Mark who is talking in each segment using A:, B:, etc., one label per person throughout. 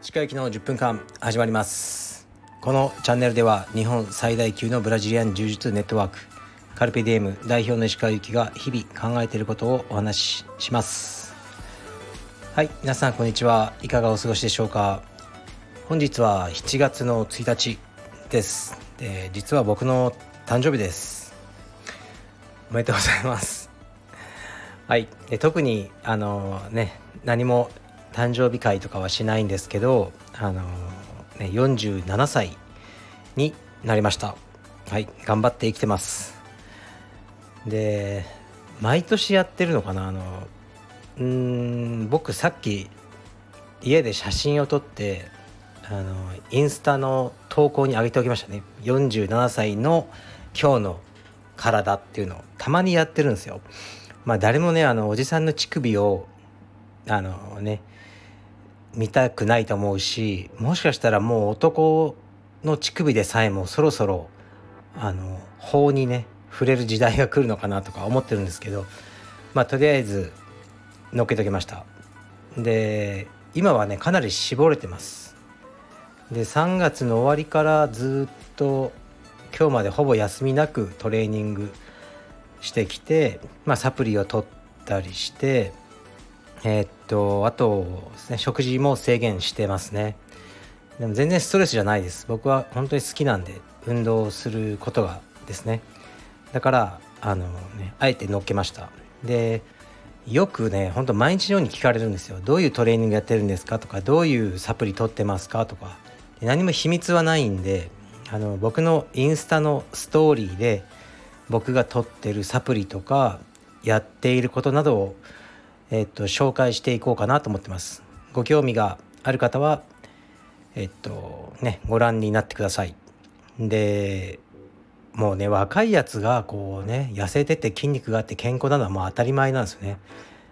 A: 歯科行きの10分間始まります。このチャンネルでは日本最大級のブラジリアン柔術ネットワークカルペディエム代表の石川由紀が日々考えていることをお話しします。はい皆さんこんにちは。いかがお過ごしでしょうか。本日は7月の1日です。で実は僕の誕生日です。おめでとうございます。はい。で特にあのね何も誕生日会とかはしないんですけどあの、ね、47歳になりました。はい。頑張って生きてます。で毎年やってるのかな？あのうん僕さっき家で写真を撮ってあのインスタの投稿に上げておきましたね。47歳の今日の体っていうのをたまにやってるんですよ。まあ誰もねあのおじさんの乳首をあのね見たくないと思うしもしかしたらもう男の乳首でさえもそろそろあの法にね触れる時代が来るのかなとか思ってるんですけどまあとりあえずのっけときました。で今はねかなり絞れてます。で3月の終わりからずっと今日までほぼ休みなくトレーニングしてきて、まあ、サプリを取ったりしてえー、っとあとね食事も制限してますね。でも全然ストレスじゃないです。僕は本当に好きなんで運動することがですね。だからあのねあえて乗っけました。でよくねほんと毎日のように聞かれるんですよ。どういうトレーニングやってるんですか？とかどういうサプリ取ってますか？とか。何も秘密はないんであの僕のインスタのストーリーで僕が取ってるサプリとかやっていることなどをえっと、紹介していこうかなと思ってます。ご興味がある方は、えっと、ね、ご覧になってください。で、もうね、若いやつがこうね、痩せてて筋肉があって健康なのはもう当たり前なんですよね。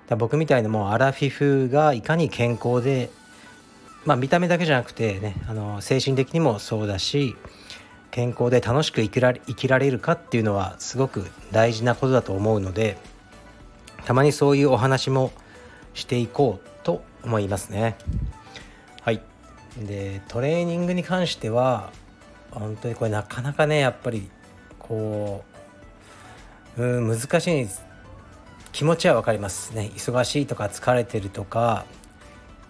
A: だ僕みたいなもうアラフィフがいかに健康で、まあ見た目だけじゃなくてね、あの精神的にもそうだし、健康で楽しく生きられ生きられるかっていうのはすごく大事なことだと思うので、たまにそういうお話もしていこうと思いますね。はいでトレーニングに関しては本当にこれなかなかねやっぱりこううん難しい気持ちは分かりますね忙しいとか疲れてるとか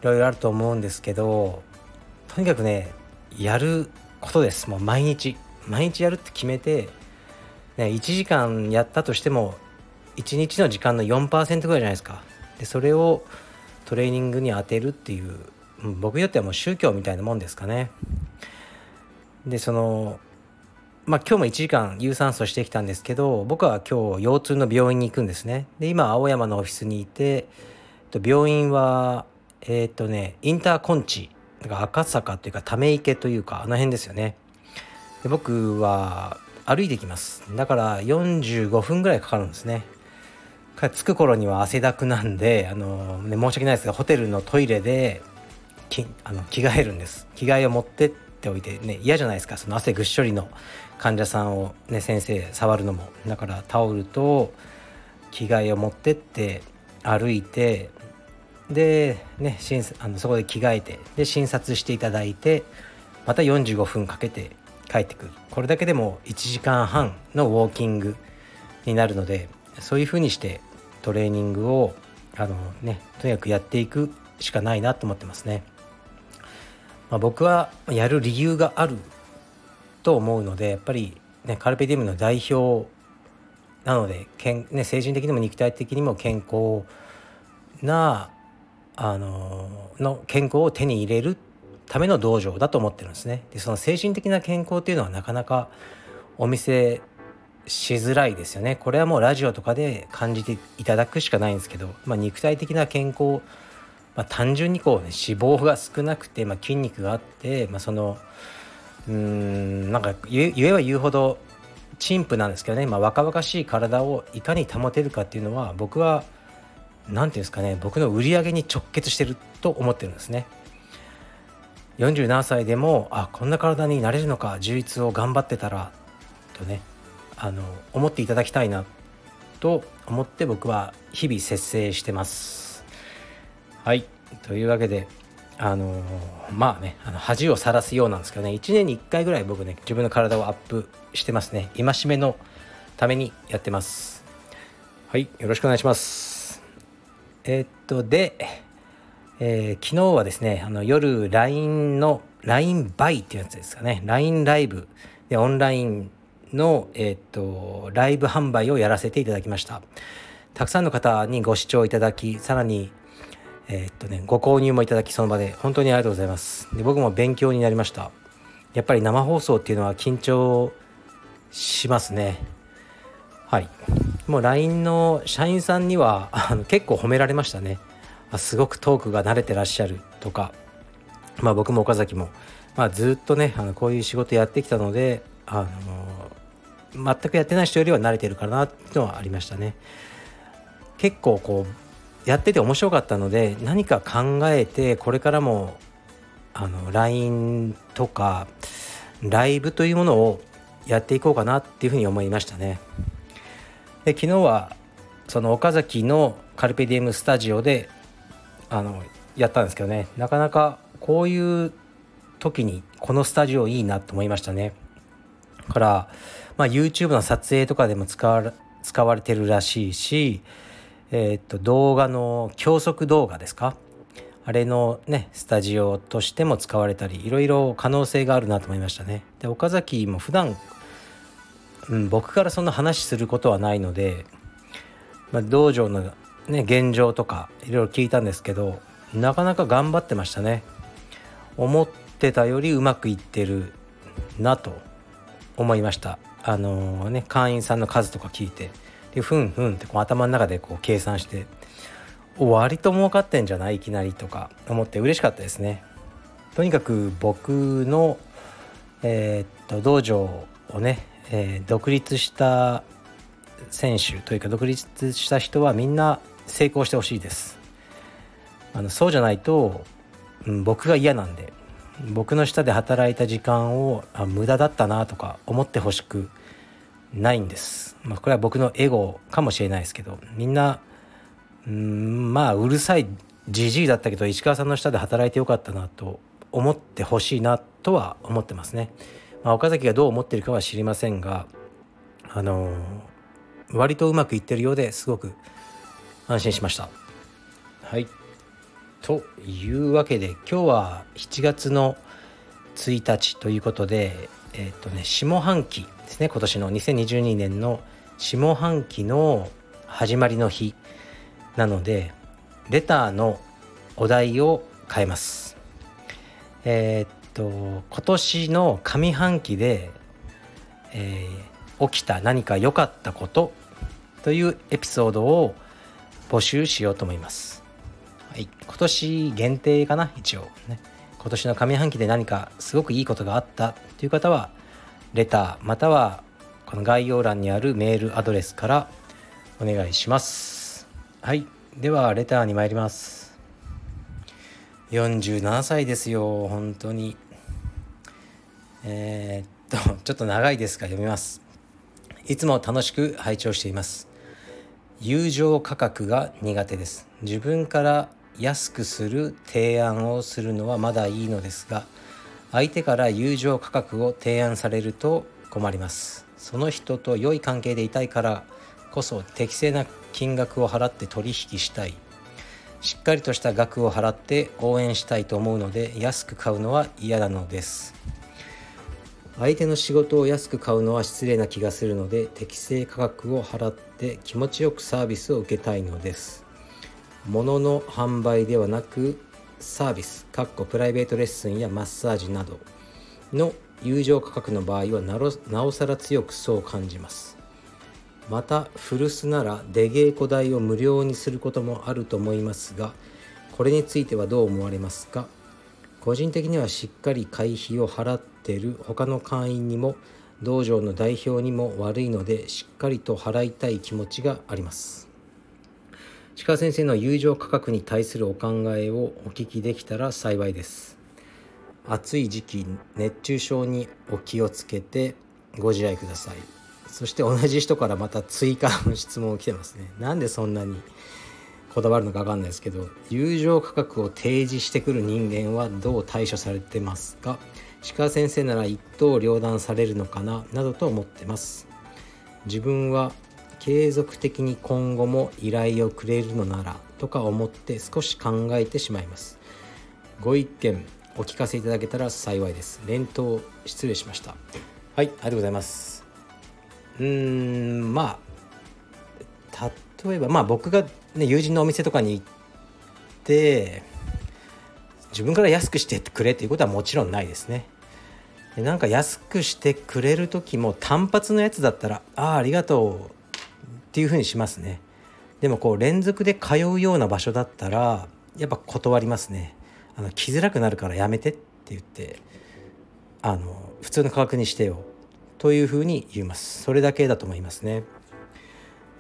A: いろいろあると思うんですけどとにかくねやることです。もう毎日。毎日やるって決めて、ね、1時間やったとしても1日の時間の4%ぐらいじゃないですか。でそれをトレーニングに当てるっていう僕にとってはもう宗教みたいなもんですかね。でそのまあ今日も1時間有酸素してきたんですけど僕は今日腰痛の病院に行くんですね。で今青山のオフィスにいて病院はえっ、とねインターコンチだから赤坂というかため池というかあの辺ですよね。で僕は歩いてきます。だから45分ぐらいかかるんですね。着く頃には汗だくなんであの、ね、申し訳ないですがホテルのトイレできあの着替えるんです。着替えを持ってっておいてね嫌じゃないですか。その汗ぐっしょりの患者さんをね先生触るのも。だからタオルと着替えを持ってって歩いてでねあのそこで着替えてで診察していただいてまた45分かけて帰ってくるこれだけでも1時間半のウォーキングになるのでそういうふうにしてトレーニングをあのねとにかくやっていくしかないなと思ってますね。まあ、僕はやる理由があると思うのでやっぱりねカルペディウムの代表なのでけん、ね、精神的にも肉体的にも健康なあのの健康を手に入れるための道場だと思ってるんですね。でその精神的な健康っていうのはなかなかお店しづらいですよねこれはもうラジオとかで感じていただくしかないんですけど、まあ、肉体的な健康、まあ、単純にこう、ね、脂肪が少なくて、まあ、筋肉があって、まあ、そのうんなんか言えば言うほど陳腐なんですけどね、まあ、若々しい体をいかに保てるかっていうのは僕は何て言うんですかね僕の売り上げに直結してると思ってるんですね。47歳でもあこんな体になれるのか充実を頑張ってたらとねあの思っていただきたいなと思って僕は日々節制してます。はい。というわけであのまあねあの恥をさらすようなんですけどね1年に1回ぐらい僕ね自分の体をアップしてますね。戒めのためにやってます。はい。よろしくお願いしますえー、っとで、えー、昨日はですねあの夜 LINE の LINE バイっていうやつですかね。LINE ライブでオンラインの、えー、っとライブ販売をやらせていただきました。たくさんの方にご視聴いただきさらにえー、っとね、ご購入もいただきその場で本当にありがとうございます。で僕も勉強になりました。やっぱり生放送っていうのは緊張しますね。はい。もう LINE の社員さんにはあの結構褒められましたね。あすごくトークが慣れてらっしゃるとか。まあ僕も岡崎も、まあ、ずっとねあのこういう仕事やってきたのであの全くやってない人よりは慣れてるかなっていうのはありましたね。結構こうやってて面白かったので何か考えてこれからもあの LINE とかライブというものをやっていこうかなっていうふうに思いましたね。で昨日はその岡崎のカルペディエムスタジオであのやったんですけどねなかなかこういう時にこのスタジオいいなと思いましたね。から、まあ、YouTube の撮影とかでも使わ使われてるらしいしえー、っと動画の教則動画ですか？あれのねスタジオとしても使われたりいろいろ可能性があるなと思いましたね。で岡崎も普段、うん、僕からそんな話することはないので、まあ、道場のね現状とかいろいろ聞いたんですけどなかなか頑張ってましたね。思ってたよりうまくいってるなと思いました。あのー、ね会員さんの数とか聞いて。でふんふんってこう頭の中でこう計算して割と儲かってんじゃない？いきなりとか思って嬉しかったですね。とにかく僕の、えー、っと道場をね、えー、独立した選手というか独立した人はみんな成功してほしいです。あのそうじゃないと、うん、僕が嫌なんで僕の下で働いた時間をあ無駄だったなとか思ってほしくないんです、まあ、これは僕のエゴかもしれないですけどみんなうんまあうるさいじじいだったけど石川さんの下で働いてよかったなと思ってほしいなとは思ってますね、まあ、岡崎がどう思ってるかは知りませんがあのー、割とうまくいってるようですごく安心しました。はい。というわけで今日は7月の1日ということでえっ、とね下半期ですね。今年の2022年の下半期の始まりの日なのでレターのお題を変えます。えー、っと今年の上半期で、えー、起きた何か良かったことというエピソードを募集しようと思います、はい、今年限定かな一応。ね。今年の上半期で何かすごくいいことがあったという方はレターまたはこの概要欄にあるメールアドレスからお願いします。はい。ではレターに参ります。47歳ですよ本当に。えー、っとちょっと長いですが読みます。いつも楽しく拝聴しています。友情価格が苦手です。自分から安くする提案をするのはまだいいのですが相手から友情価格を提案されると困ります。その人と良い関係でいたいからこそ適正な金額を払って取引したい。しっかりとした額を払って応援したいと思うので安く買うのは嫌なのです。相手の仕事を安く買うのは失礼な気がするので適正価格を払って気持ちよくサービスを受けたいのです。物の販売ではなくサービスかっこプライベートレッスンやマッサージなどの友情価格の場合はなおさら強くそう感じます。また古巣なら出稽古代を無料にすることもあると思いますがこれについてはどう思われますか？個人的にはしっかり会費を払ってる。他の会員にも道場の代表にも悪いのでしっかりと払いたい気持ちがあります。鹿先生の友情価格に対するお考えをお聞きできたら幸いです。暑い時期熱中症にお気をつけてご自愛ください。そして同じ人からまた追加の質問を来てますね。なんでそんなにこだわるのか分かんないですけど友情価格を提示してくる人間はどう対処されてますか？鹿先生なら一刀両断されるのかな？などと思ってます。自分は継続的に今後も依頼をくれるのならとか思って少し考えてしまいます。ご意見お聞かせいただけたら幸いです。連投失礼しました。はいありがとうございます。うーんまあ例えばまあ僕が、ね、友人のお店とかに行って自分から安くしてくれっていうことはもちろんないですね。でなんか安くしてくれる時も単発のやつだったら「ああありがとう」っていうふうにしますね。でもこう連続で通うような場所だったらやっぱ断りますね。あの来づらくなるからやめてって言ってあの普通の価格にしてよというふうに言います。それだけだと思いますね。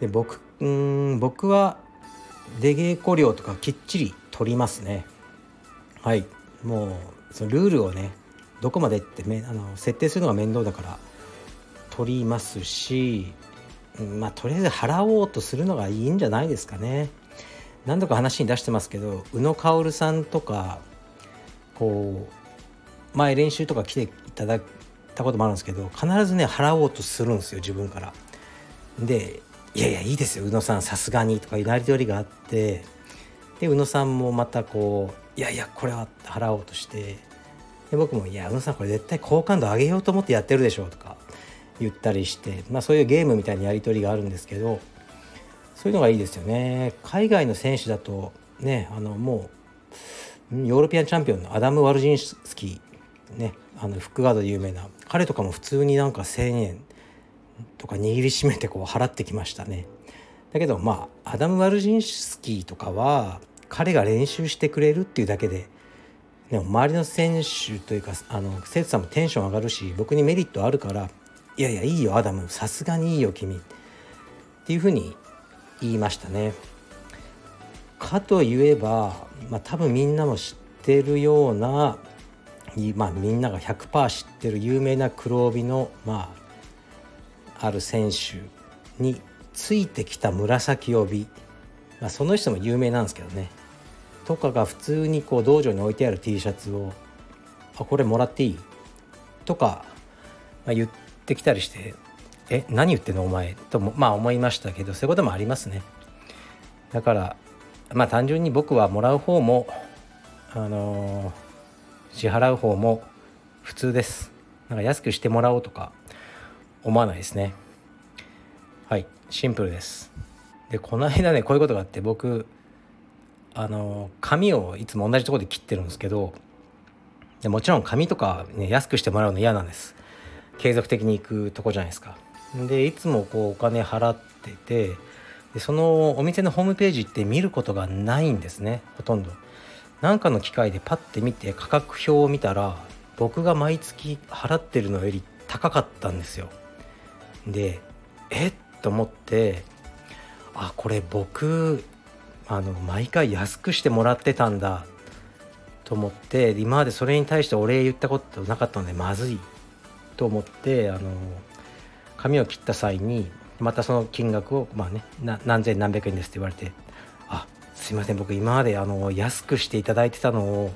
A: で僕うん僕は出稽古料とかきっちり取りますね。はい。もうそのルールをねどこまでってめあの設定するのが面倒だから取りますしまあとりあえず払おうとするのがいいんじゃないですかね。何度か話に出してますけど宇野薫さんとかこう前練習とか来ていただいたこともあるんですけど必ずね払おうとするんですよ自分から。でいやいやいいですよ。宇野さんさすがにとかいうなり取りがあって。で宇野さんもまたこういやいやこれは払おうとして。で僕も「いや宇野さんこれ絶対好感度上げようと思ってやってるでしょ」とか。言ったりして、まあ、そういうゲームみたいなやり取りがあるんですけど。そういうのがいいですよね。海外の選手だとねあのもうヨーロピアンチャンピオンのアダム・ワルジンスキー。ねあのフックガードで有名な。彼とかも普通になんか1,000円。とか握りしめてこう払ってきましたねだけどまあアダム・ワルジンスキーとかは彼が練習してくれるっていうだけででも周りの選手というかあの生徒さんもテンション上がるし僕にメリットあるから「いやいやいいよアダムさすがにいいよ君」っていうふうに言いましたね。かといえば、まあ、多分みんなも知ってるような、まあ、みんなが100%知ってる有名な黒帯の、まあ、ある選手についてきた紫帯、まあ、その人も有名なんですけどねとかが普通にこう道場に置いてある T シャツを「あこれもらっていい?」とか、まあ、言ってきたりして「え何言ってんのお前」ともまあ思いましたけどそういうこともありますね。だからまあ単純に僕はもらう方もあのー、支払う方も普通です。なんか安くしてもらおうとか思わないですね。はいシンプルです。でこの間ねこういうことがあって僕あの髪をいつも同じとこで切ってるんですけどでもちろん髪とか、ね、安くしてもらうの嫌なんです継続的に行くとこじゃないですかでいつもこうお金払っててでそのお店のホームページって見ることがないんですねほとんど何かの機会でパッて見て価格表を見たら僕が毎月払ってるのより高かったんですよでえ？っと思ってあこれ僕あの毎回安くしてもらってたんだと思って今までそれに対してお礼言ったことなかったのでまずいと思ってあの髪を切った際にまたその金額を、まあね、何千何百円ですって言われて「あすいません僕今まであの安くしていただいてたのを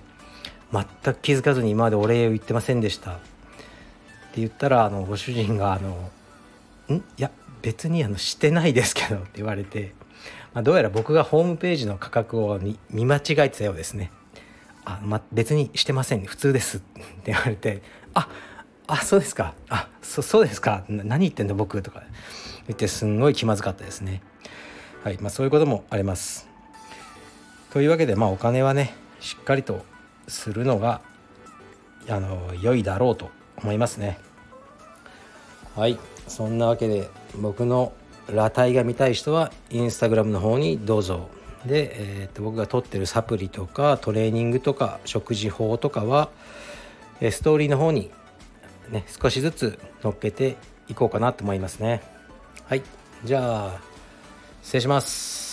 A: 全く気づかずに今までお礼を言ってませんでした」って言ったらあのご主人があの「ん？いや別にあのしてないですけど」って言われてまあ、どうやら僕がホームページの価格を見間違えてたようですね。あ、ま、別にしてません、普通ですって言われて、あ、あ、そうですか。あ、そそうですか。何言ってんだ僕とか言ってすんごい気まずかったですね。はい、まあそういうこともあります。というわけで、まあお金はね、しっかりとするのが、あの、良いだろうと思いますね。はい、そんなわけで僕の裸体が見たい人はインスタグラムの方にどうぞ。で、えー、と僕が撮ってるサプリとかトレーニングとか食事法とかはストーリーの方にね少しずつ乗っけていこうかなと思いますね。はい。じゃあ失礼します。